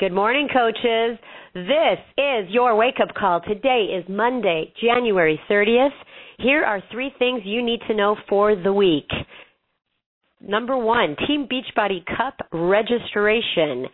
Good morning, coaches. This is your wake up call. Today is Monday, January 30th. Here are three things you need to know for the week. Number one, Team Beachbody Cup registration.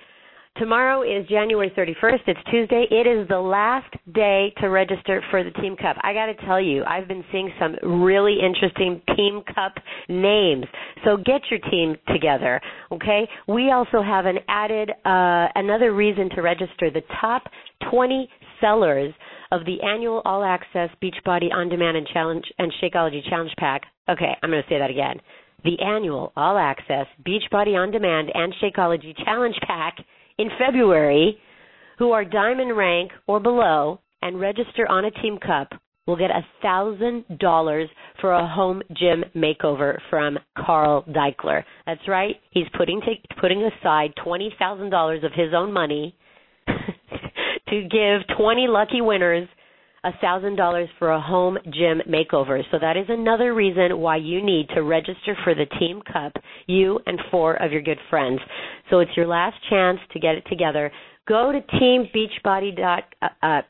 Tomorrow is January 31st. It's Tuesday. It is the last day to register for the Team Cup. I got to tell you, I've been seeing some really interesting Team Cup names. So get your team together, okay? We also have an added uh, another reason to register. The top 20 sellers of the annual All Access Beachbody On Demand and Challenge and Shakeology Challenge Pack. Okay, I'm going to say that again. The annual All Access Beachbody On Demand and Shakeology Challenge Pack in February who are diamond rank or below and register on a team cup will get a thousand dollars for a home gym makeover from Carl Daikeler. That's right. He's putting to, putting aside twenty thousand dollars of his own money to give twenty lucky winners a thousand dollars for a home gym makeover. So that is another reason why you need to register for the Team Cup, you and four of your good friends. So it's your last chance to get it together. Go to teambeachbody dot, uh, uh,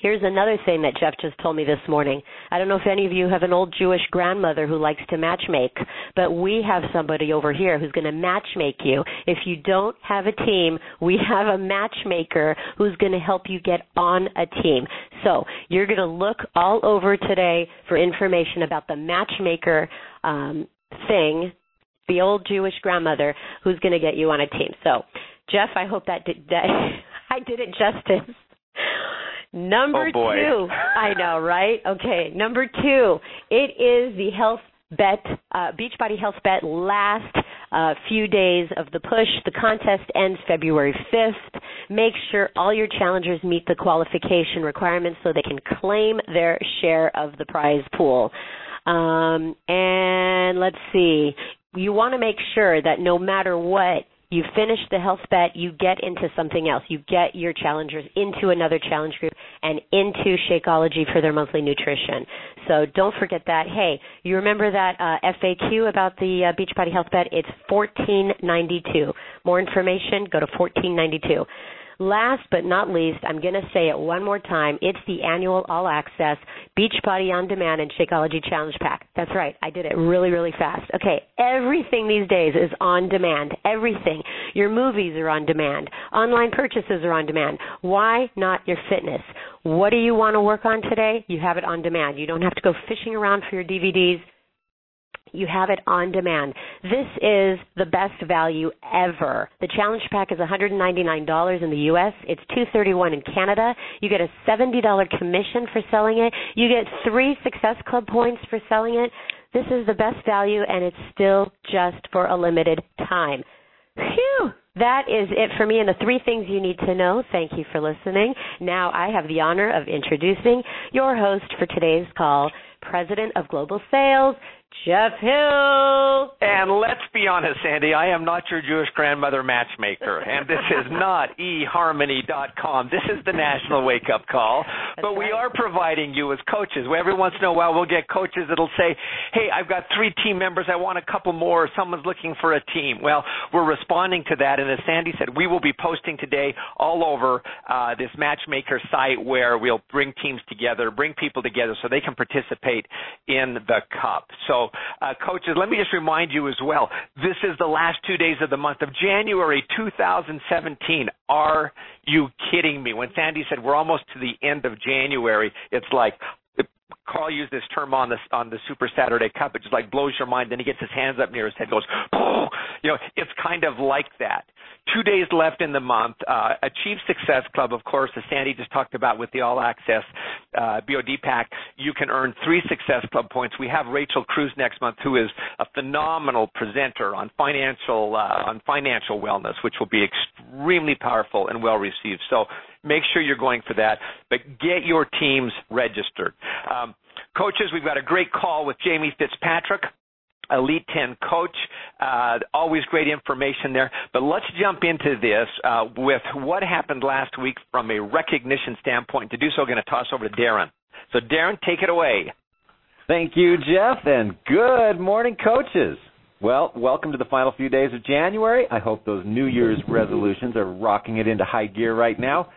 Here's another thing that Jeff just told me this morning. I don't know if any of you have an old Jewish grandmother who likes to matchmake, but we have somebody over here who's going to matchmake you. If you don't have a team, we have a matchmaker who's going to help you get on a team. So you're going to look all over today for information about the matchmaker um, thing, the old Jewish grandmother who's going to get you on a team. So, Jeff, I hope that did, that I did it justice. Number oh two, I know, right? Okay, number two, it is the health bet, uh, Beachbody Health Bet last uh, few days of the push. The contest ends February 5th. Make sure all your challengers meet the qualification requirements so they can claim their share of the prize pool. Um, and let's see, you want to make sure that no matter what, you finish the health bet, you get into something else. You get your challengers into another challenge group and into Shakeology for their monthly nutrition. So don't forget that. Hey, you remember that uh, FAQ about the uh, Beachbody Health Bet? It's 1492. More information, go to 1492. Last but not least, I'm going to say it one more time. It's the annual all access Beachbody on Demand and Shakeology Challenge Pack. That's right. I did it really, really fast. Okay. Everything these days is on demand. Everything. Your movies are on demand. Online purchases are on demand. Why not your fitness? What do you want to work on today? You have it on demand. You don't have to go fishing around for your DVDs you have it on demand. This is the best value ever. The challenge pack is $199 in the US. It's 231 in Canada. You get a $70 commission for selling it. You get 3 Success Club points for selling it. This is the best value and it's still just for a limited time. Phew! That is it for me and the three things you need to know. Thank you for listening. Now I have the honor of introducing your host for today's call, President of Global Sales, Jeff Hill. And let's be honest, Sandy, I am not your Jewish grandmother matchmaker, and this is not eharmony.com. This is the National Wake Up Call. That's but we right. are providing you as coaches. Every once in a while, we'll get coaches that'll say, "Hey, I've got three team members. I want a couple more. Someone's looking for a team." Well, we're responding to that, and as Sandy said, we will be posting today all over uh, this matchmaker site where we'll bring teams together, bring people together, so they can participate in the cup. So, uh, coaches, let me just remind you as well. This is the last two days of the month of January 2017. Are you kidding me? When Sandy said we're almost to the end of January, it's like Carl used this term on the on the Super Saturday Cup. It just like blows your mind. Then he gets his hands up near his head, goes, oh, you know, it's kind of like that. Two days left in the month. Uh, Achieve Success Club, of course, as Sandy just talked about with the All Access uh, BOD pack, you can earn three Success Club points. We have Rachel Cruz next month, who is a phenomenal presenter on financial uh, on financial wellness, which will be extremely powerful and well received. So make sure you're going for that. But get your teams registered. Um, coaches, we've got a great call with Jamie Fitzpatrick. Elite 10 coach. Uh, always great information there. But let's jump into this uh, with what happened last week from a recognition standpoint. To do so, I'm going to toss over to Darren. So, Darren, take it away. Thank you, Jeff, and good morning, coaches. Well, welcome to the final few days of January. I hope those New Year's resolutions are rocking it into high gear right now.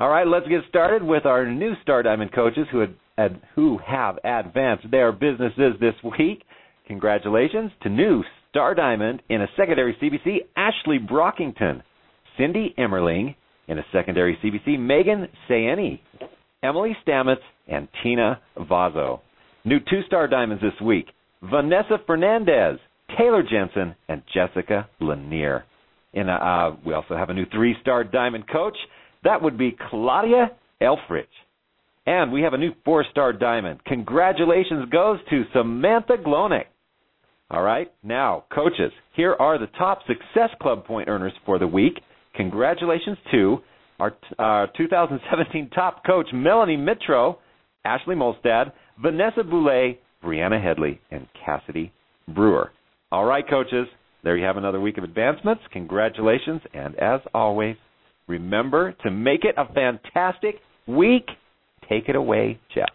All right, let's get started with our new Star Diamond coaches who had, who have advanced their businesses this week. Congratulations to new Star Diamond in a secondary CBC, Ashley Brockington, Cindy Emmerling in a secondary CBC, Megan Sayeni, Emily Stamets, and Tina Vazo. New two-star diamonds this week, Vanessa Fernandez, Taylor Jensen, and Jessica Lanier. In a, uh, we also have a new three-star diamond coach. That would be Claudia Elfrich. And we have a new four-star diamond. Congratulations goes to Samantha Glonek. All right, now, coaches, here are the top Success Club point earners for the week. Congratulations to our, our 2017 top coach, Melanie Mitro, Ashley Molstad, Vanessa Boulay, Brianna Headley, and Cassidy Brewer. All right, coaches, there you have another week of advancements. Congratulations, and as always, remember to make it a fantastic week. Take it away, Jeff.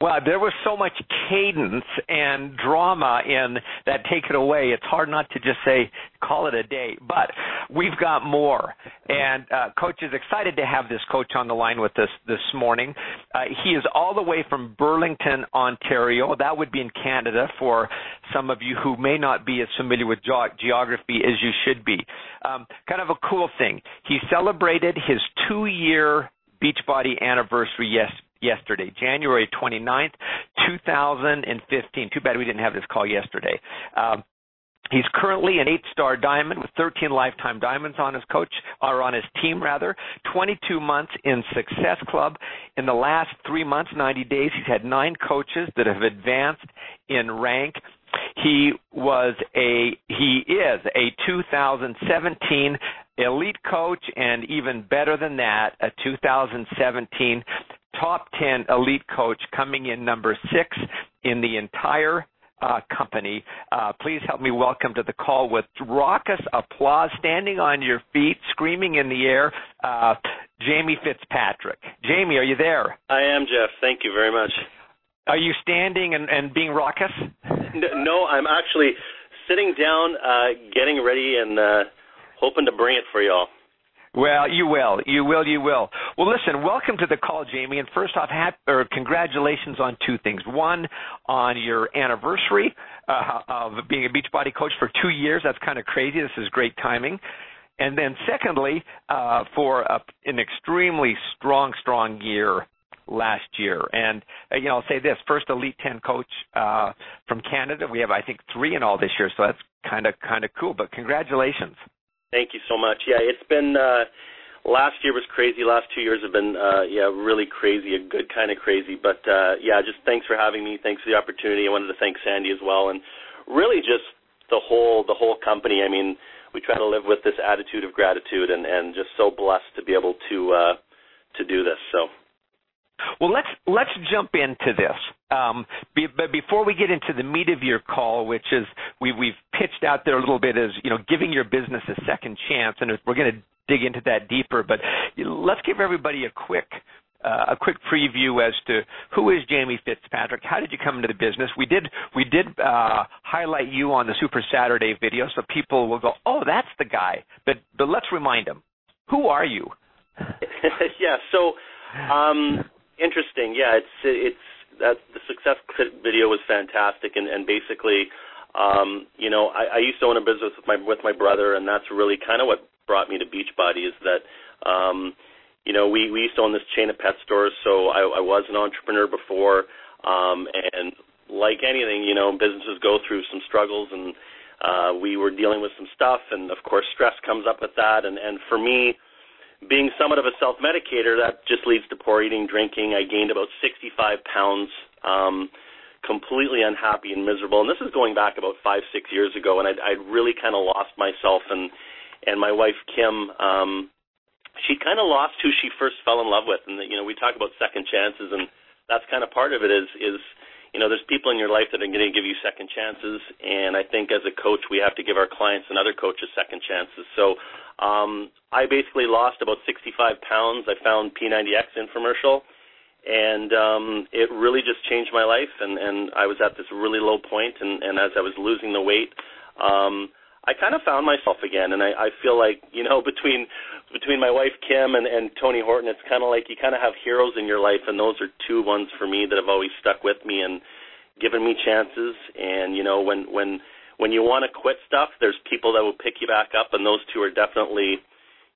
Well, there was so much cadence and drama in that Take It Away. It's hard not to just say, call it a day. But we've got more. And uh, Coach is excited to have this coach on the line with us this morning. Uh, he is all the way from Burlington, Ontario. That would be in Canada for some of you who may not be as familiar with ge- geography as you should be. Um, kind of a cool thing. He celebrated his two year Beachbody anniversary yes, yesterday, January 29th, 2015. Too bad we didn't have this call yesterday. Um, He's currently an eight-star diamond with 13 lifetime diamonds on his coach or on his team rather. 22 months in Success Club. In the last three months, 90 days, he's had nine coaches that have advanced in rank. He was a he is a 2017 elite coach and even better than that, a 2017 top 10 elite coach coming in number six in the entire uh, company. Uh, please help me welcome to the call with raucous applause, standing on your feet, screaming in the air, uh, Jamie Fitzpatrick. Jamie, are you there? I am, Jeff. Thank you very much. Are you standing and, and being raucous? No, I'm actually sitting down, uh, getting ready, and uh, hoping to bring it for y'all. Well, you will, you will, you will. Well, listen, welcome to the call, Jamie. And first off, happy, or congratulations on two things. One, on your anniversary uh, of being a Beachbody coach for two years. That's kind of crazy. This is great timing. And then, secondly, uh, for a, an extremely strong, strong year last year. And uh, you know, I'll say this: first Elite Ten coach uh, from Canada. We have, I think, three in all this year, so that's kind of kind of cool. But congratulations. Thank you so much. Yeah, it's been uh last year was crazy. Last two years have been uh yeah, really crazy, a good kind of crazy. But uh yeah, just thanks for having me. Thanks for the opportunity. I wanted to thank Sandy as well and really just the whole the whole company. I mean, we try to live with this attitude of gratitude and and just so blessed to be able to uh to do this. So well, let's let's jump into this. Um, be, but before we get into the meat of your call, which is we, we've pitched out there a little bit as you know giving your business a second chance, and we're going to dig into that deeper. But let's give everybody a quick uh, a quick preview as to who is Jamie Fitzpatrick. How did you come into the business? We did we did uh, highlight you on the Super Saturday video, so people will go, "Oh, that's the guy." But but let's remind them, who are you? yeah. So. Um, interesting. Yeah, it's it's that the success video was fantastic, and and basically, um, you know, I, I used to own a business with my with my brother, and that's really kind of what brought me to Beachbody is that. Um, you know, we we used to own this chain of pet stores, so I, I was an entrepreneur before, um, and like anything, you know, businesses go through some struggles, and uh, we were dealing with some stuff, and of course, stress comes up with that, and and for me, being somewhat of a self medicator, that just leads to poor eating, drinking. I gained about 65 pounds, um, completely unhappy and miserable. And this is going back about five, six years ago, and I'd, I'd really kind of lost myself. And and my wife Kim, um, she kind of lost who she first fell in love with. And you know, we talk about second chances, and that's kind of part of it. Is is you know, there's people in your life that are going to give you second chances, and I think as a coach, we have to give our clients and other coaches second chances. So um, I basically lost about 65 pounds. I found P90X infomercial, and um, it really just changed my life. And and I was at this really low point, and and as I was losing the weight, um, I kind of found myself again. And I, I feel like you know between between my wife Kim and and Tony Horton, it's kind of like you kind of have heroes in your life, and those are two ones for me that have always stuck with me and given me chances. And you know when when when you want to quit stuff, there's people that will pick you back up, and those two are definitely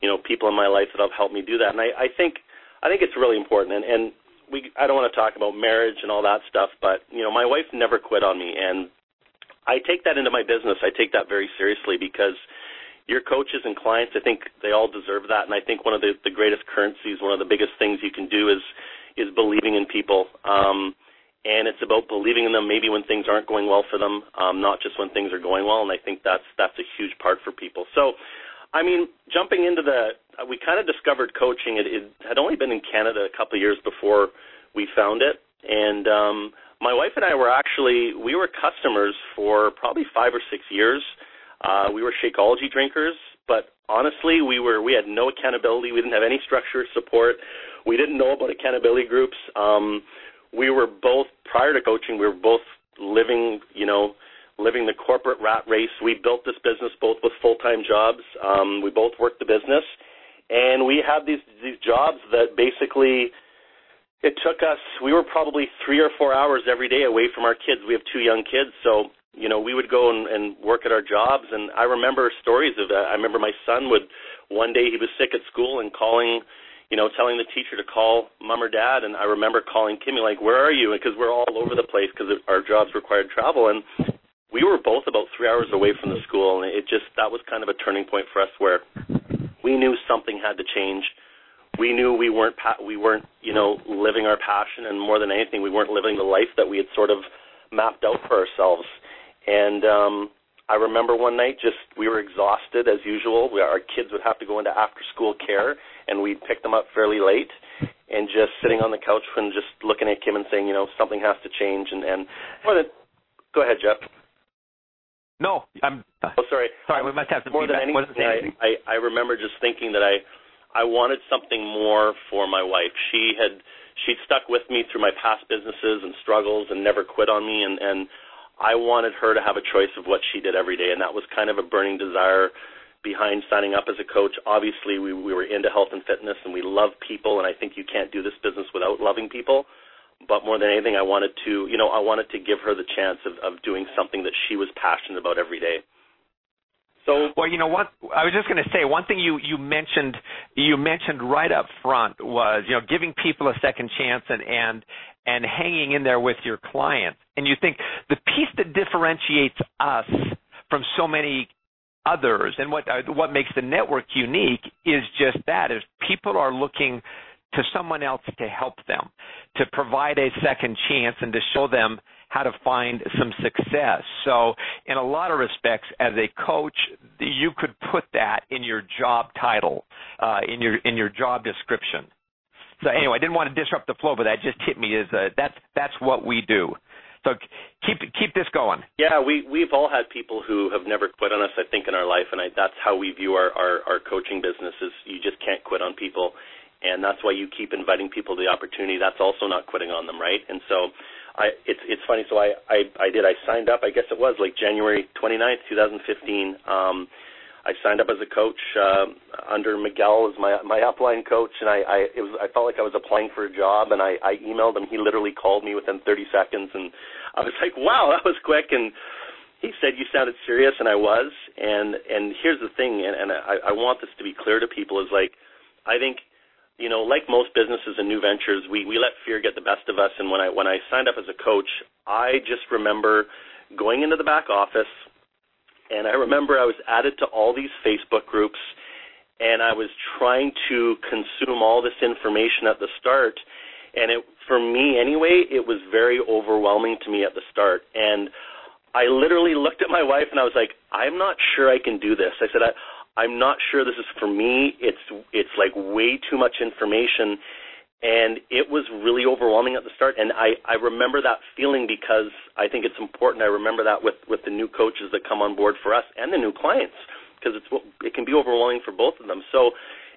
you know people in my life that have helped me do that. And I, I think I think it's really important. And, and we I don't want to talk about marriage and all that stuff, but you know, my wife never quit on me and I take that into my business. I take that very seriously because your coaches and clients, I think they all deserve that and I think one of the the greatest currencies, one of the biggest things you can do is is believing in people. Um and it's about believing in them maybe when things aren't going well for them, um, not just when things are going well. And I think that's that's a huge part for people. So, I mean, jumping into the uh, we kind of discovered coaching. It, it had only been in Canada a couple of years before we found it, and um, my wife and I were actually we were customers for probably five or six years. Uh, we were Shakeology drinkers, but honestly, we were we had no accountability. We didn't have any structure support. We didn't know about accountability groups. Um, we were both prior to coaching. We were both living, you know, living the corporate rat race. We built this business both with full time jobs. Um, we both worked the business, and we had these these jobs that basically it took us we were probably three or four hours every day away from our kids we have two young kids so you know we would go and, and work at our jobs and i remember stories of that i remember my son would one day he was sick at school and calling you know telling the teacher to call mom or dad and i remember calling kimmy like where are you because we're all over the place because our jobs required travel and we were both about three hours away from the school and it just that was kind of a turning point for us where we knew something had to change. We knew we weren't pa- we weren't you know living our passion, and more than anything, we weren't living the life that we had sort of mapped out for ourselves. And um, I remember one night, just we were exhausted as usual. We, our kids would have to go into after school care, and we'd pick them up fairly late. And just sitting on the couch and just looking at Kim and saying, you know, something has to change. And and more than, go ahead, Jeff. No, I'm. Oh, sorry. Sorry, we must have some more feedback. than anything, anything. I, I I remember just thinking that I I wanted something more for my wife. She had she'd stuck with me through my past businesses and struggles and never quit on me and and I wanted her to have a choice of what she did every day and that was kind of a burning desire behind signing up as a coach. Obviously, we we were into health and fitness and we love people and I think you can't do this business without loving people but more than anything, I wanted to, you know, I wanted to give her the chance of, of doing something that she was passionate about every day. So, well, you know what? I was just going to say one thing you you mentioned you mentioned right up front was you know giving people a second chance and and and hanging in there with your clients. And you think the piece that differentiates us from so many others and what uh, what makes the network unique is just that is people are looking to someone else to help them, to provide a second chance and to show them how to find some success. So, in a lot of respects, as a coach, you could put that in your job title, uh, in your in your job description. So, anyway, I didn't want to disrupt the flow, but that just hit me as a, that's that's what we do. So keep keep this going. Yeah, we we've all had people who have never quit on us. I think in our life, and I, that's how we view our, our our coaching business. Is you just can't quit on people and that's why you keep inviting people to the opportunity. That's also not quitting on them, right? And so, I it's it's funny. So I I, I did. I signed up. I guess it was like January 29th, 2015. Um, I signed up as a coach uh, under Miguel as my my upline coach, and I I it was I felt like I was applying for a job, and I I emailed him. He literally called me within 30 seconds, and I was like, wow, that was quick. And he said you sounded serious, and I was. And and here's the thing, and and I I want this to be clear to people is like, I think you know, like most businesses and new ventures, we we let fear get the best of us. And when I when I signed up as a coach, I just remember going into the back office, and I remember I was added to all these Facebook groups, and I was trying to consume all this information at the start. And it, for me anyway, it was very overwhelming to me at the start. And I literally looked at my wife and I was like, I'm not sure I can do this. I said, I, I'm not sure this is for me. It's it's like way too much information and it was really overwhelming at the start and I I remember that feeling because I think it's important. I remember that with with the new coaches that come on board for us and the new clients because it's it can be overwhelming for both of them. So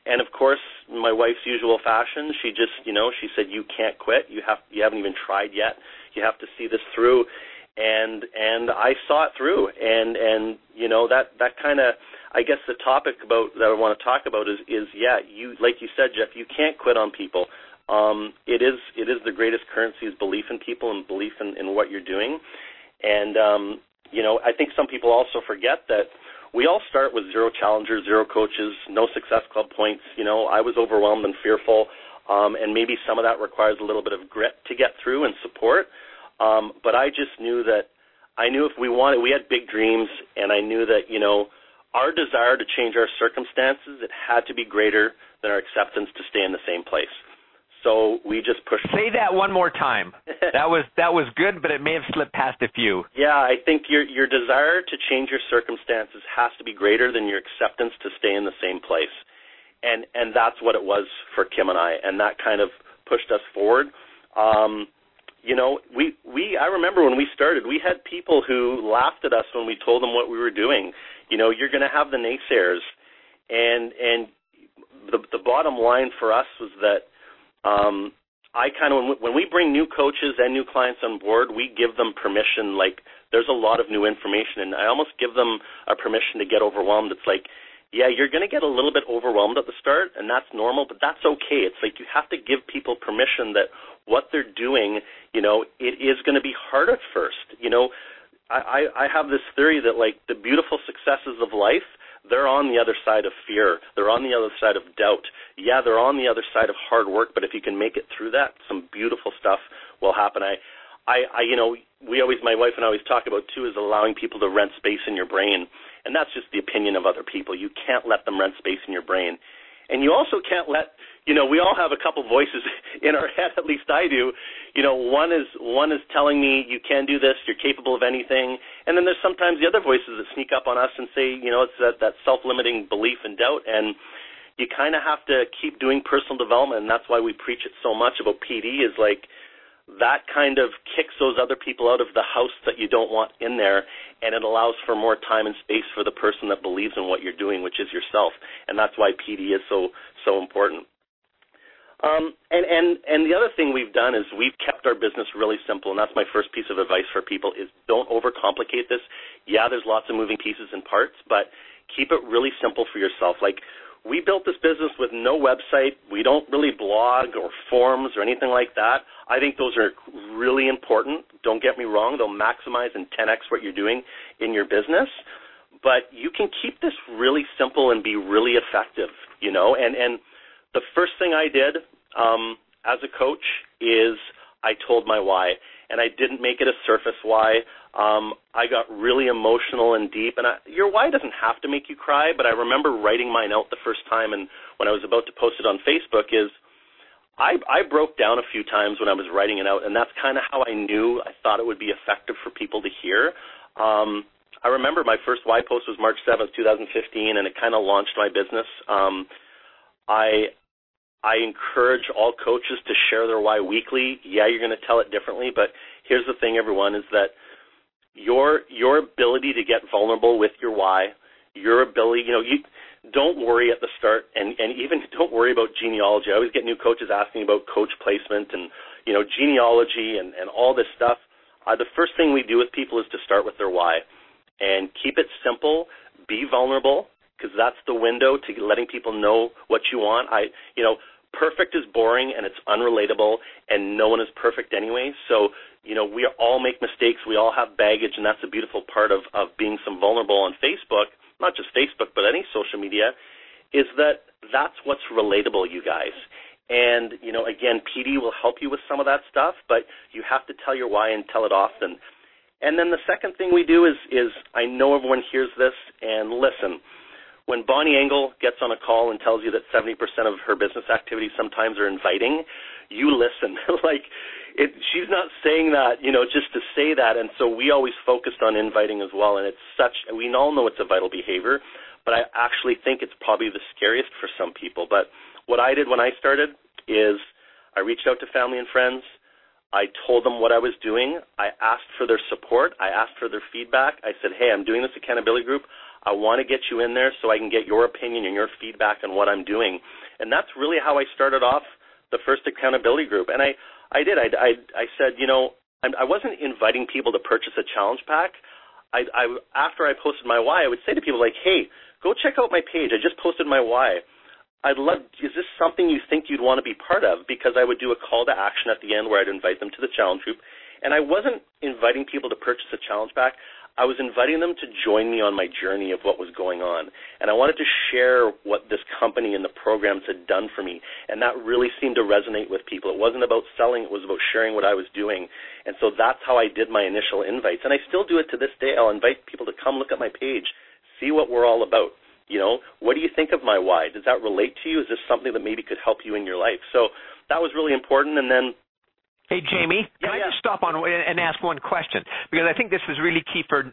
and of course, my wife's usual fashion, she just, you know, she said, "You can't quit. You have, you haven't even tried yet. You have to see this through." And and I saw it through, and and you know that that kind of, I guess the topic about that I want to talk about is is yeah, you like you said, Jeff, you can't quit on people. Um, it is it is the greatest currency is belief in people and belief in, in what you're doing, and um, you know I think some people also forget that we all start with zero challengers, zero coaches, no success club points. You know, I was overwhelmed and fearful, um, and maybe some of that requires a little bit of grit to get through and support. Um, but I just knew that I knew if we wanted, we had big dreams, and I knew that you know our desire to change our circumstances it had to be greater than our acceptance to stay in the same place. So we just pushed. Say that one more time. that was that was good, but it may have slipped past a few. Yeah, I think your your desire to change your circumstances has to be greater than your acceptance to stay in the same place, and and that's what it was for Kim and I, and that kind of pushed us forward. Um, you know, we we I remember when we started, we had people who laughed at us when we told them what we were doing. You know, you're going to have the naysayers, and and the the bottom line for us was that um, I kind of when we, when we bring new coaches and new clients on board, we give them permission. Like there's a lot of new information, and I almost give them a permission to get overwhelmed. It's like, yeah, you're going to get a little bit overwhelmed at the start, and that's normal, but that's okay. It's like you have to give people permission that what they're doing, you know, it is going to be hard at first. You know, I, I, I have this theory that like the beautiful successes of life they're on the other side of fear. They're on the other side of doubt. Yeah, they're on the other side of hard work, but if you can make it through that, some beautiful stuff will happen. I I, I you know, we always my wife and I always talk about too is allowing people to rent space in your brain. And that's just the opinion of other people. You can't let them rent space in your brain. And you also can't let you know, we all have a couple voices in our head, at least I do. You know, one is one is telling me you can do this, you're capable of anything, and then there's sometimes the other voices that sneak up on us and say, you know, it's that that self-limiting belief and doubt and you kind of have to keep doing personal development and that's why we preach it so much about PD is like that kind of kicks those other people out of the house that you don't want in there and it allows for more time and space for the person that believes in what you're doing which is yourself. And that's why PD is so so important. Um, and and and the other thing we've done is we've kept our business really simple and that's my first piece of advice for people is don't overcomplicate this. Yeah there's lots of moving pieces and parts but keep it really simple for yourself. Like we built this business with no website. We don't really blog or forums or anything like that. I think those are really important. Don't get me wrong, they'll maximize and 10x what you're doing in your business. But you can keep this really simple and be really effective, you know. And and the first thing I did um, as a coach is I told my why, and I didn't make it a surface why. Um, I got really emotional and deep, and I, your why doesn't have to make you cry, but I remember writing mine out the first time, and when I was about to post it on Facebook, is I, I broke down a few times when I was writing it out, and that's kind of how I knew I thought it would be effective for people to hear. Um, I remember my first why post was March 7th, 2015, and it kind of launched my business. Um, I I encourage all coaches to share their why weekly. Yeah, you're going to tell it differently, but here's the thing, everyone, is that your your ability to get vulnerable with your why, your ability, you know, you don't worry at the start and and even don't worry about genealogy. I always get new coaches asking about coach placement and you know genealogy and and all this stuff. Uh, the first thing we do with people is to start with their why and keep it simple, be vulnerable because that's the window to letting people know what you want. I you know perfect is boring and it's unrelatable and no one is perfect anyway. So, you know, we all make mistakes. We all have baggage and that's a beautiful part of, of being some vulnerable on Facebook, not just Facebook, but any social media, is that that's what's relatable, you guys. And, you know, again, PD will help you with some of that stuff, but you have to tell your why and tell it often. And then the second thing we do is, is I know everyone hears this, and listen, when Bonnie Engel gets on a call and tells you that 70% of her business activities sometimes are inviting, you listen. like it she's not saying that, you know, just to say that and so we always focused on inviting as well and it's such we all know it's a vital behavior, but I actually think it's probably the scariest for some people. But what I did when I started is I reached out to family and friends. I told them what I was doing. I asked for their support. I asked for their feedback. I said, "Hey, I'm doing this accountability group. I want to get you in there so I can get your opinion and your feedback on what I'm doing. And that's really how I started off the first accountability group. And I, I did. I, I, I said, you know, I I wasn't inviting people to purchase a challenge pack. I, I, after I posted my why, I would say to people like, hey, go check out my page. I just posted my why. I'd love, is this something you think you'd want to be part of? Because I would do a call to action at the end where I'd invite them to the challenge group. And I wasn't inviting people to purchase a challenge pack. I was inviting them to join me on my journey of what was going on. And I wanted to share what this company and the programs had done for me. And that really seemed to resonate with people. It wasn't about selling, it was about sharing what I was doing. And so that's how I did my initial invites. And I still do it to this day. I'll invite people to come look at my page, see what we're all about. You know, what do you think of my why? Does that relate to you? Is this something that maybe could help you in your life? So that was really important. And then Hey, Jamie, can yeah, I just stop on and ask one question? Because I think this is really key for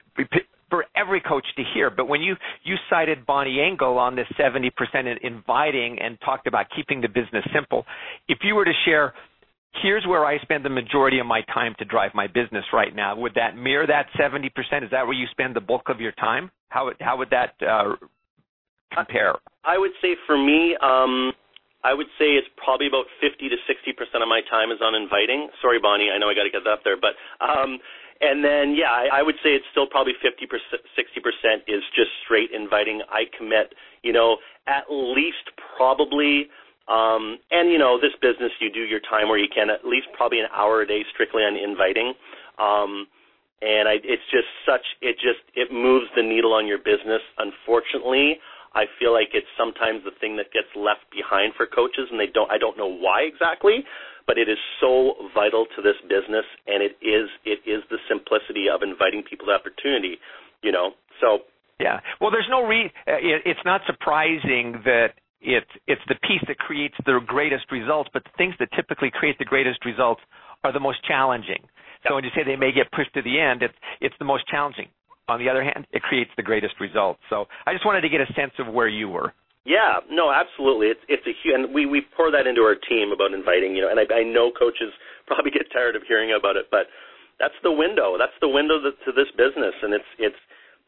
for every coach to hear. But when you you cited Bonnie Engel on this 70% inviting and talked about keeping the business simple, if you were to share, here's where I spend the majority of my time to drive my business right now. Would that mirror that 70%? Is that where you spend the bulk of your time? How how would that uh, compare? I would say for me. Um I would say it's probably about 50 to 60 percent of my time is on inviting. Sorry, Bonnie, I know I got to get that up there, but um, and then yeah, I, I would say it's still probably 50 percent, 60 percent is just straight inviting. I commit, you know, at least probably. Um, and you know, this business, you do your time where you can at least probably an hour a day strictly on inviting. Um, and I, it's just such, it just, it moves the needle on your business. Unfortunately, I feel like it's sometimes the thing that gets left behind for coaches, and they don't. I don't know why exactly, but it is so vital to this business, and it is it is the simplicity of inviting people to opportunity. You know, so yeah. Well, there's no re. Uh, it, it's not surprising that it's it's the piece that creates the greatest results, but the things that typically create the greatest results are the most challenging. So when you say they may get pushed to the end, it's it's the most challenging on the other hand, it creates the greatest results. So I just wanted to get a sense of where you were. Yeah, no, absolutely. It's it's a huge, and we we pour that into our team about inviting, you know. And I, I know coaches probably get tired of hearing about it, but that's the window. That's the window to this business, and it's it's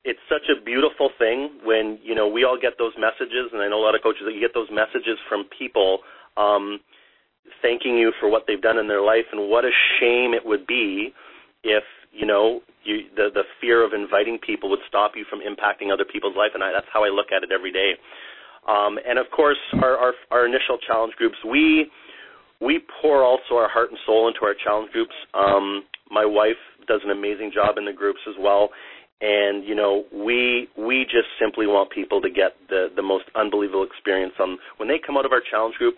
it's such a beautiful thing when you know we all get those messages, and I know a lot of coaches that you get those messages from people um, thanking you for what they've done in their life, and what a shame it would be if you know you, the the fear of inviting people would stop you from impacting other people's life, and I, that's how I look at it every day. Um, and of course, our, our our initial challenge groups, we we pour also our heart and soul into our challenge groups. Um, my wife does an amazing job in the groups as well, and you know we we just simply want people to get the the most unbelievable experience. Um, when they come out of our challenge group,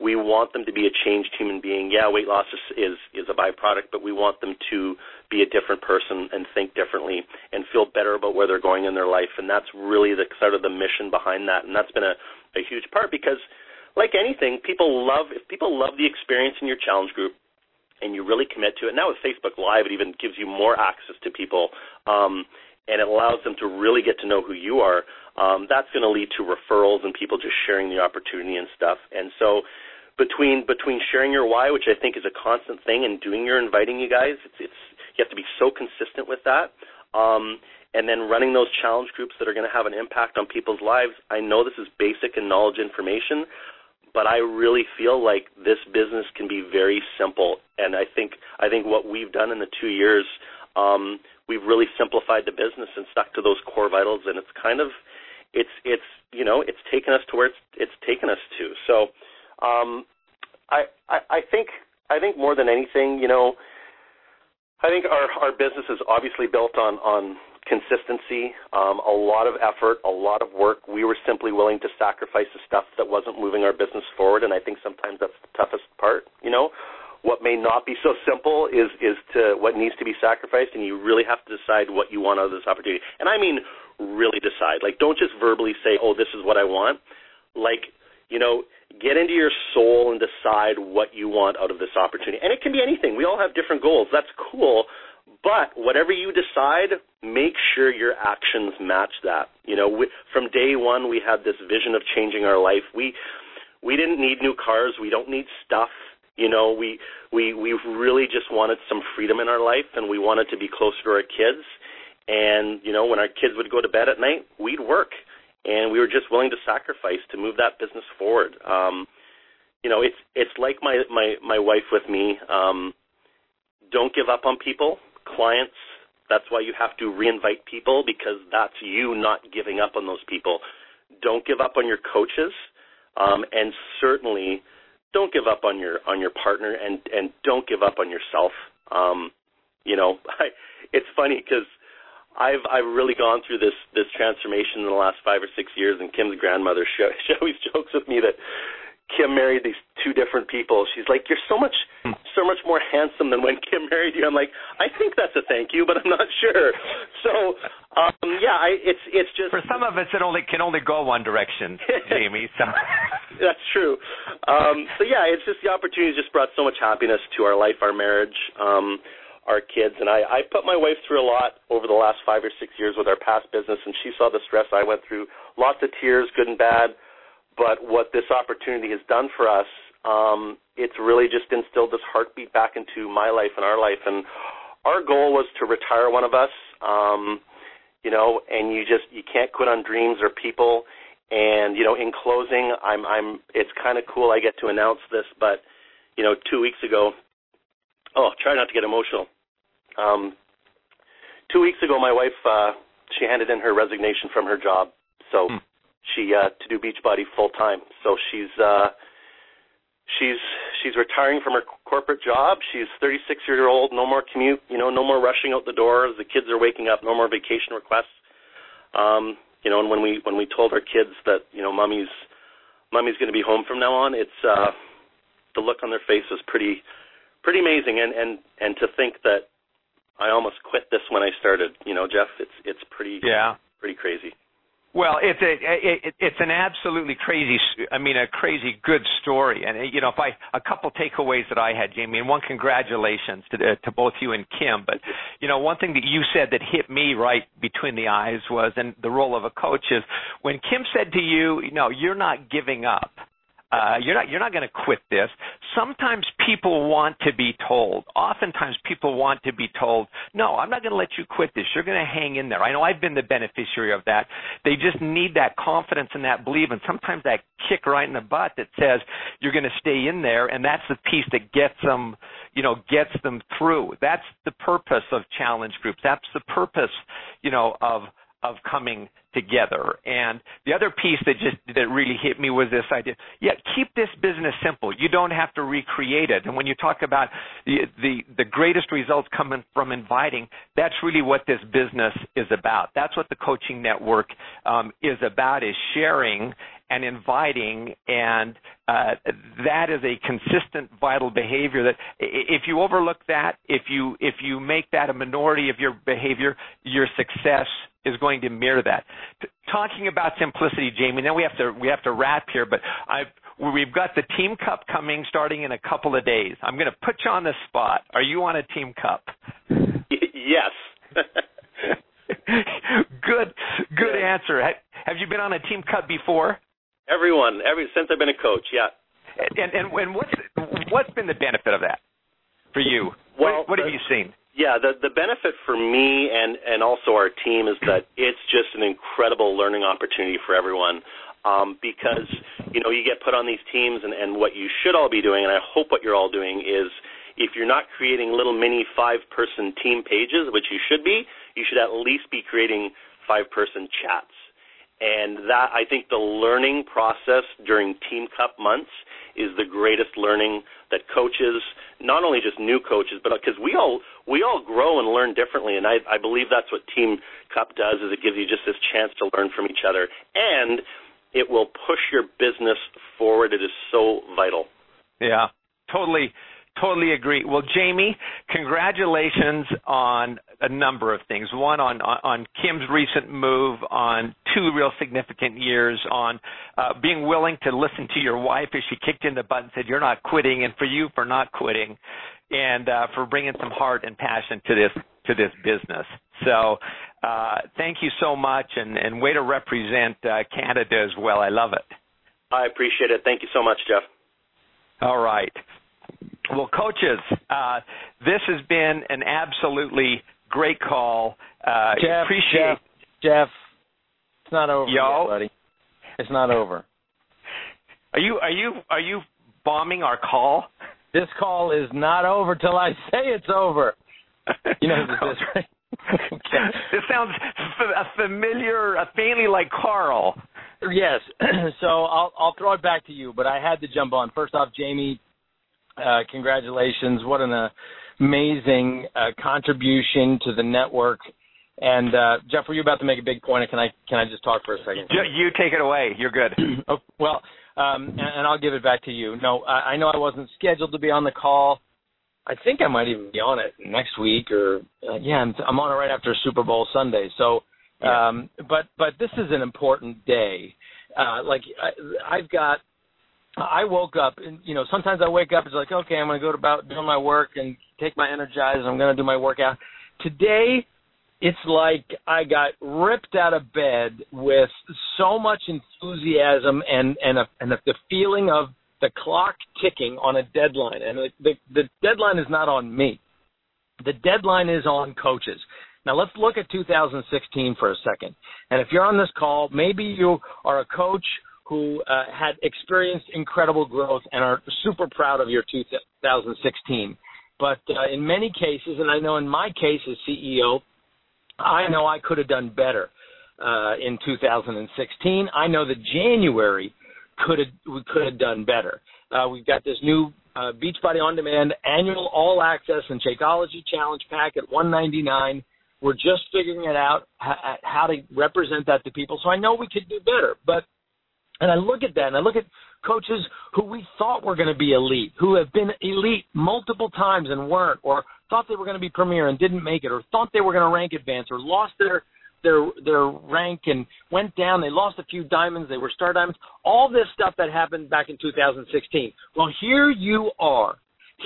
we want them to be a changed human being. Yeah, weight loss is, is is a byproduct, but we want them to be a different person and think differently and feel better about where they're going in their life. And that's really the sort of the mission behind that. And that's been a, a huge part because, like anything, people love if people love the experience in your challenge group and you really commit to it. Now with Facebook Live, it even gives you more access to people. Um, and it allows them to really get to know who you are. Um, that's going to lead to referrals and people just sharing the opportunity and stuff. And so, between between sharing your why, which I think is a constant thing, and doing your inviting you guys, it's it's you have to be so consistent with that. Um, and then running those challenge groups that are going to have an impact on people's lives. I know this is basic and knowledge information, but I really feel like this business can be very simple. And I think I think what we've done in the two years, um, we've really simplified the business and stuck to those core vitals. And it's kind of it's it's you know it's taken us to where it's it's taken us to. So um, I, I I think I think more than anything, you know, I think our our business is obviously built on on consistency, um, a lot of effort, a lot of work. We were simply willing to sacrifice the stuff that wasn't moving our business forward, and I think sometimes that's the toughest part. You know, what may not be so simple is is to what needs to be sacrificed, and you really have to decide what you want out of this opportunity. And I mean, really decide. Like, don't just verbally say, "Oh, this is what I want." Like, you know, get into your soul and decide what you want out of this opportunity. And it can be anything. We all have different goals. That's cool. But whatever you decide, make sure your actions match that. You know, we, from day one, we had this vision of changing our life. We we didn't need new cars. We don't need stuff. You know, we we we really just wanted some freedom in our life, and we wanted to be closer to our kids. And you know, when our kids would go to bed at night, we'd work, and we were just willing to sacrifice to move that business forward. Um, you know, it's it's like my my my wife with me. Um, don't give up on people, clients. That's why you have to reinvite people because that's you not giving up on those people. Don't give up on your coaches, um, and certainly don't give up on your on your partner, and and don't give up on yourself. Um, you know, I, it's funny because I've I've really gone through this this transformation in the last five or six years. And Kim's grandmother she, she always jokes with me that Kim married these two different people. She's like, "You're so much, so much more handsome than when Kim married you." I'm like, "I think that's a thank you, but I'm not sure." So, um, yeah, I, it's it's just for some of us, it only can only go one direction, Jamie. So that's true. Um, so yeah, it's just the opportunity just brought so much happiness to our life, our marriage, um, our kids, and I, I put my wife through a lot over the last five or six years with our past business, and she saw the stress I went through, lots of tears, good and bad but what this opportunity has done for us, um, it's really just instilled this heartbeat back into my life and our life. And our goal was to retire one of us, um, you know, and you just you can't quit on dreams or people. And you know, in closing, I'm I'm it's kind of cool I get to announce this, but you know, two weeks ago, oh, try not to get emotional. Um, two weeks ago, my wife uh, she handed in her resignation from her job. So. Hmm she uh, to do Beachbody full time. So she's uh, she's she's retiring from her corporate job. She's 36 year old. No more commute. You know, no more rushing out the door as the kids are waking up. No more vacation requests. Um, you know, and when we when we told our kids that you know mommy's mommy's going to be home from now on, it's uh, the look on their face was pretty pretty amazing. And and and to think that I almost quit this when I started. You know, Jeff, it's it's pretty yeah pretty crazy. Well, it's a it, it's an absolutely crazy, I mean, a crazy good story. And you know, if I a couple takeaways that I had, Jamie, and one congratulations to uh, to both you and Kim. But you know, one thing that you said that hit me right between the eyes was, and the role of a coach is when Kim said to you, you know, you're not giving up uh, you're not you're not going to quit this. Sometimes people want to be told. Oftentimes people want to be told, "No, I'm not going to let you quit this. You're going to hang in there." I know I've been the beneficiary of that. They just need that confidence and that belief, and sometimes that kick right in the butt that says you're going to stay in there, and that's the piece that gets them, you know, gets them through. That's the purpose of challenge groups. That's the purpose, you know, of of coming together. And the other piece that just that really hit me was this idea. Yeah, keep this business simple. You don't have to recreate it. And when you talk about the the, the greatest results coming from inviting, that's really what this business is about. That's what the coaching network um, is about: is sharing and inviting and uh, that is a consistent vital behavior that if you overlook that if you if you make that a minority of your behavior your success is going to mirror that. T- talking about simplicity, Jamie. Now we have to we have to wrap here, but I've we've got the team cup coming starting in a couple of days. I'm going to put you on the spot. Are you on a team cup? Yes. good good answer. Have you been on a team cup before? Everyone, every since I've been a coach, yeah. And and, and what's what's been the benefit of that for you? Well, what, what have you seen? Yeah, the the benefit for me and and also our team is that it's just an incredible learning opportunity for everyone. Um, because you know you get put on these teams, and, and what you should all be doing, and I hope what you're all doing is, if you're not creating little mini five-person team pages, which you should be, you should at least be creating five-person chats. And that I think the learning process during Team Cup months is the greatest learning that coaches, not only just new coaches, but uh, because we all we all grow and learn differently, and I, I believe that's what Team Cup does. Is it gives you just this chance to learn from each other, and it will push your business forward. It is so vital. Yeah, totally Totally agree. Well, Jamie, congratulations on a number of things. One on on Kim's recent move, on two real significant years, on uh, being willing to listen to your wife as she kicked in the butt and said you're not quitting, and for you for not quitting, and uh, for bringing some heart and passion to this to this business. So, uh, thank you so much, and, and way to represent uh, Canada as well. I love it. I appreciate it. Thank you so much, Jeff. All right. Well, coaches, uh, this has been an absolutely Great call. Uh, Jeff, appreciate. Jeff, Jeff, it's not over Yo. yet, buddy. It's not over. Are you are you are you bombing our call? This call is not over till I say it's over. You know who this is, right? this sounds f- a familiar, a faintly like Carl. Yes. so I'll I'll throw it back to you, but I had to jump on. First off, Jamie, uh, congratulations! What an uh, amazing uh, contribution to the network. And uh, Jeff, were you about to make a big point? Or can I can I just talk for a second? You, you take it away. You're good. oh, well, um, and, and I'll give it back to you. No, I, I know I wasn't scheduled to be on the call. I think I might even be on it next week, or uh, yeah, I'm, I'm on it right after Super Bowl Sunday. So, um, but but this is an important day. Uh, like I, I've got, I woke up, and you know, sometimes I wake up, it's like, okay, I'm going to go about doing my work and take my Energizer. I'm going to do my workout. Today, it's like I got ripped out of bed with so much enthusiasm and and a, and a, the feeling of the clock ticking on a deadline, and the, the the deadline is not on me. The deadline is on coaches. Now let's look at 2016 for a second. And if you're on this call, maybe you are a coach who uh, had experienced incredible growth and are super proud of your 2016. But uh, in many cases, and I know in my case as CEO, I know I could have done better uh, in 2016. I know that January could have we could have done better. Uh, we've got this new uh, Beachbody On Demand annual All Access and Shakeology Challenge pack at 199. We're just figuring it out how, how to represent that to people. So I know we could do better, but and I look at that and I look at coaches who we thought were going to be elite, who have been elite multiple times and weren't, or thought they were going to be premier and didn't make it, or thought they were going to rank advance, or lost their their their rank and went down. They lost a few diamonds. They were star diamonds. All this stuff that happened back in 2016. Well, here you are.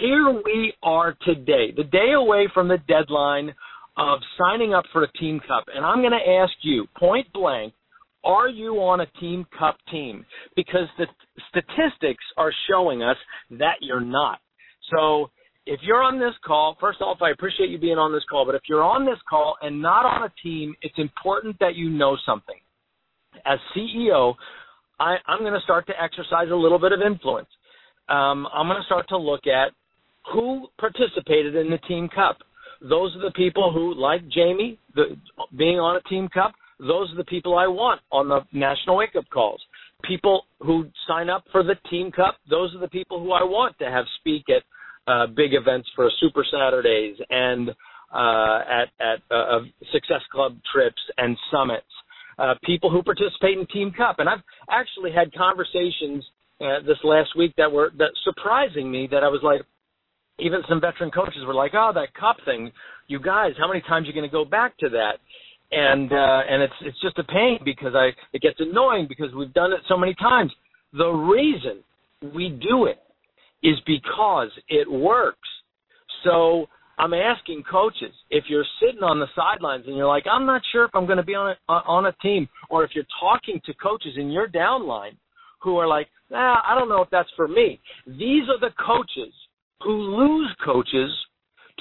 Here we are today, the day away from the deadline of signing up for a team cup. And I'm going to ask you point blank, are you on a team cup team? Because the statistics are showing us that you're not. So if you're on this call, first off, I appreciate you being on this call, but if you're on this call and not on a team, it's important that you know something. As CEO, I, I'm going to start to exercise a little bit of influence. Um, I'm going to start to look at who participated in the team cup. Those are the people who, like Jamie, the, being on a team cup, those are the people I want on the national wake up calls. People who sign up for the team cup, those are the people who I want to have speak at uh, big events for Super Saturdays and uh, at at uh, Success Club trips and summits. Uh, people who participate in Team Cup, and I've actually had conversations uh, this last week that were that surprising me. That I was like, even some veteran coaches were like, "Oh, that cup thing, you guys, how many times are you going to go back to that?" And uh, and it's it's just a pain because I it gets annoying because we've done it so many times. The reason we do it is because it works. So I'm asking coaches if you're sitting on the sidelines and you're like, I'm not sure if I'm going to be on a, on a team, or if you're talking to coaches in your downline who are like, nah, I don't know if that's for me. These are the coaches who lose coaches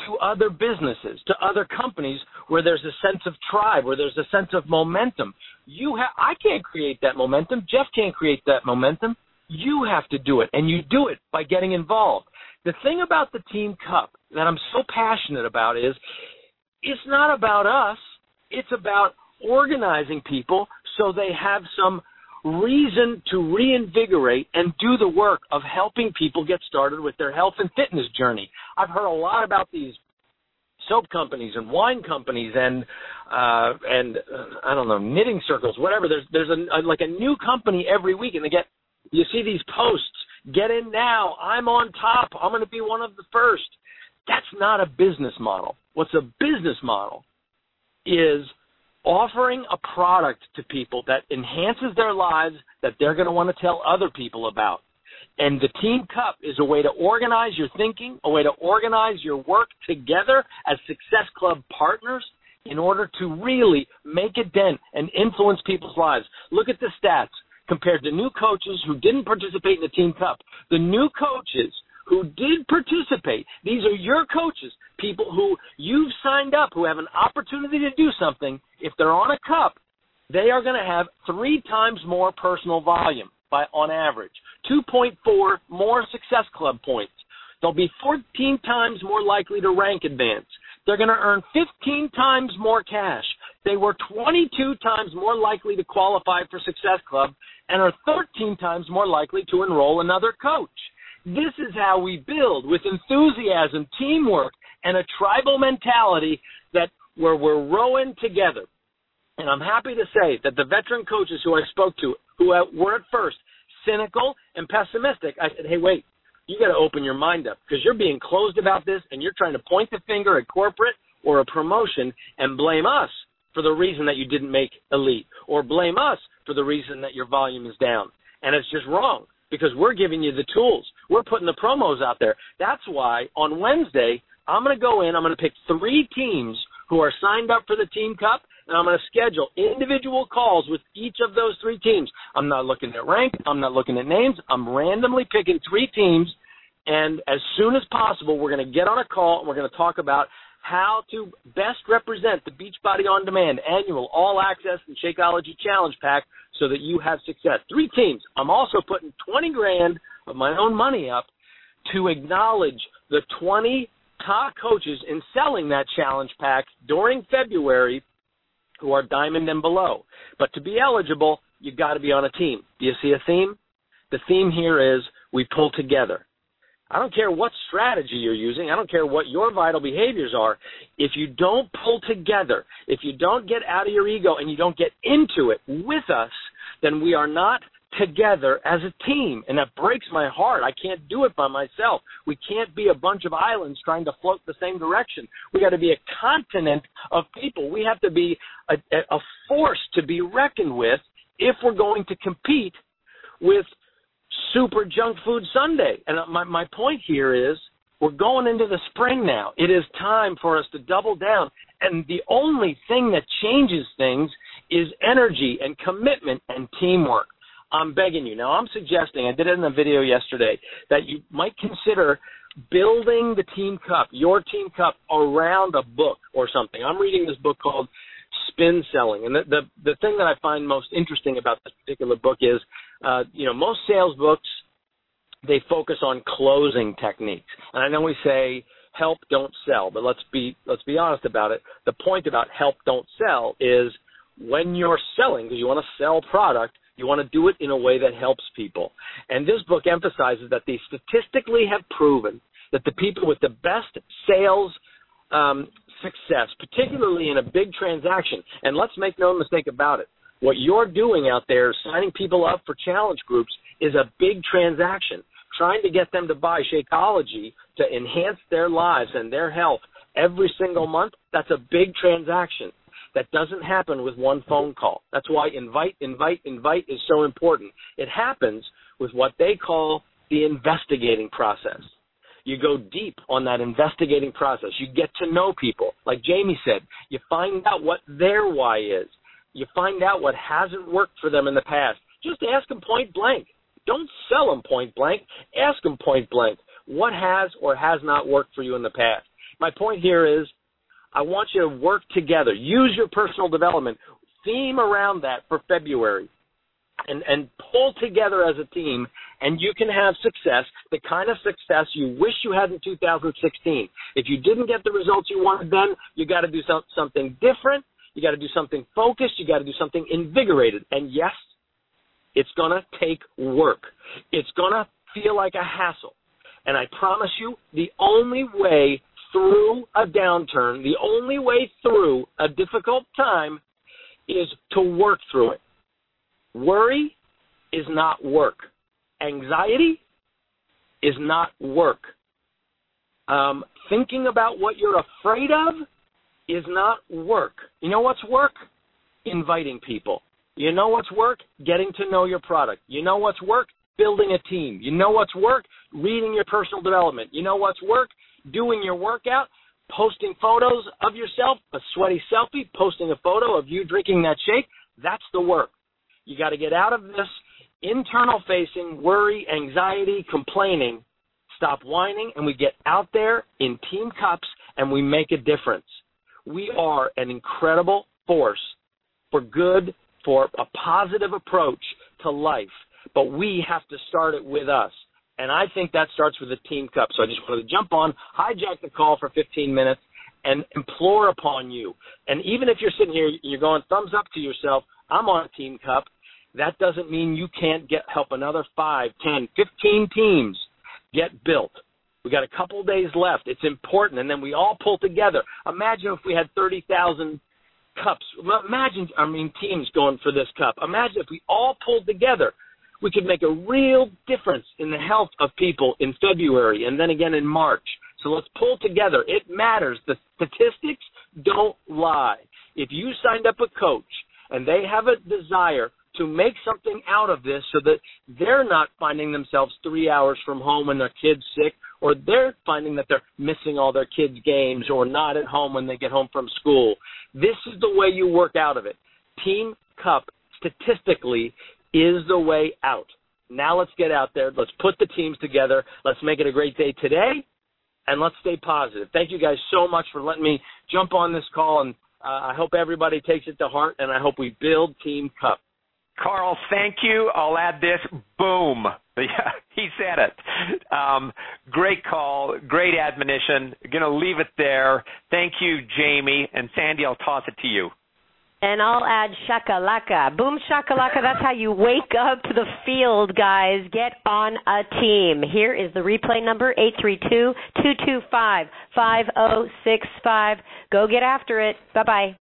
to other businesses, to other companies where there's a sense of tribe, where there's a sense of momentum. You have, I can't create that momentum. Jeff can't create that momentum. You have to do it, and you do it by getting involved. The thing about the Team Cup that I'm so passionate about is it's not about us, it's about organizing people so they have some reason to reinvigorate and do the work of helping people get started with their health and fitness journey. I've heard a lot about these soap companies and wine companies and uh and uh, I don't know knitting circles whatever there's there's a, a like a new company every week and they get you see these posts, get in now, I'm on top, I'm going to be one of the first. That's not a business model. What's a business model is offering a product to people that enhances their lives that they're going to want to tell other people about. And the Team Cup is a way to organize your thinking, a way to organize your work together as Success Club partners in order to really make a dent and influence people's lives. Look at the stats compared to new coaches who didn't participate in the Team Cup. The new coaches who did participate, these are your coaches, people who you've signed up who have an opportunity to do something. If they're on a cup, they are going to have three times more personal volume by on average, 2.4 more Success Club points. They'll be 14 times more likely to rank advance. They're going to earn 15 times more cash. They were 22 times more likely to qualify for Success Club and are 13 times more likely to enroll another coach. This is how we build with enthusiasm, teamwork, and a tribal mentality that where we're rowing together. And I'm happy to say that the veteran coaches who I spoke to, who were at first cynical and pessimistic, I said, hey, wait, you got to open your mind up because you're being closed about this and you're trying to point the finger at corporate or a promotion and blame us for the reason that you didn't make elite or blame us for the reason that your volume is down. And it's just wrong because we're giving you the tools. We're putting the promos out there. That's why on Wednesday, I'm going to go in, I'm going to pick three teams who are signed up for the Team Cup and I'm going to schedule individual calls with each of those three teams. I'm not looking at rank. I'm not looking at names. I'm randomly picking three teams, and as soon as possible, we're going to get on a call and we're going to talk about how to best represent the Beachbody On Demand annual All Access and Shakeology Challenge Pack so that you have success. Three teams. I'm also putting 20 grand of my own money up to acknowledge the 20 top coaches in selling that challenge pack during February who are diamond and below. But to be eligible, you've got to be on a team. Do you see a theme? The theme here is we pull together. I don't care what strategy you're using. I don't care what your vital behaviors are. If you don't pull together, if you don't get out of your ego and you don't get into it with us, then we are not together as a team. And that breaks my heart. I can't do it by myself. We can't be a bunch of islands trying to float the same direction. We got to be a continent of people. We have to be a, a force to be reckoned with if we're going to compete with super junk food Sunday. And uh, my, my point here is we're going into the spring now. It is time for us to double down. And the only thing that changes things is energy and commitment and teamwork. I'm begging you. Now, I'm suggesting, I did it in a video yesterday, that you might consider building the team cup, your team cup, around a book or something. I'm reading this book called Spin Selling, and the the, the thing that I find most interesting about this particular book is, uh, you know, most sales books they focus on closing techniques, and I know we say help don't sell, but let's be let's be honest about it. The point about help don't sell is when you're selling, because you want to sell product, you want to do it in a way that helps people. And this book emphasizes that they statistically have proven that the people with the best sales um, success, particularly in a big transaction, and let's make no mistake about it, what you're doing out there, signing people up for challenge groups, is a big transaction. Trying to get them to buy Shakeology to enhance their lives and their health every single month, that's a big transaction. That doesn't happen with one phone call. That's why invite, invite, invite is so important. It happens with what they call the investigating process. You go deep on that investigating process. You get to know people. Like Jamie said, you find out what their why is. You find out what hasn't worked for them in the past. Just ask them point blank. Don't sell them point blank. Ask them point blank. What has or has not worked for you in the past? My point here is I want you to work together. Use your personal development theme around that for February and, and pull together as a team and you can have success, the kind of success you wish you had in 2016. If you didn't get the results you wanted then, you got to do some, something different. You got to do something focused. You got to do something invigorated. And yes, it's going to take work. It's going to feel like a hassle. And I promise you, the only way through a downturn, the only way through a difficult time is to work through it. Worry is not work. Anxiety is not work. Um, thinking about what you're afraid of is not work. You know what's work? Inviting people. You know what's work? Getting to know your product. You know what's work? Building a team. You know what's work? Reading your personal development. You know what's work? Doing your workout, posting photos of yourself, a sweaty selfie, posting a photo of you drinking that shake, that's the work. You got to get out of this internal facing worry, anxiety, complaining stop whining and we get out there in team cups and we make a difference. We are an incredible force for good, for a positive approach to life, but we have to start it with us. And I think that starts with a team cup. So I just wanted to jump on, hijack the call for 15 minutes, and implore upon you. And even if you're sitting here, you're going thumbs up to yourself, I'm on a team cup. That doesn't mean you can't get help another five, ten, fifteen teams get built. We got a couple days left. It's important, and then we all pull together. Imagine if we had thirty thousand cups. Imagine, I mean, teams going for this cup. Imagine if we all pulled together. We could make a real difference in the health of people in February and then again in March. So let's pull together. It matters. The statistics don't lie. If you signed up a coach and they have a desire to make something out of this so that they're not finding themselves three hours from home when their kid's sick, or they're finding that they're missing all their kids' games or not at home when they get home from school. This is the way you work out of it. Team Cup, statistically, is the way out. Now let's get out there. Let's put the teams together. Let's make it a great day today, and let's stay positive. Thank you guys so much for letting me jump on this call, and uh, I hope everybody takes it to heart, and I hope we build Team Cup. Carl, thank you. I'll add this. Boom. Yeah, he said it. Um, great call. Great admonition. Going to leave it there. Thank you, Jamie. And Sandy, I'll toss it to you. And I'll add shakalaka. Boom shakalaka. That's how you wake up to the field, guys. Get on a team. Here is the replay number, eight three two two two five five zero six five. Go get after it. Bye-bye.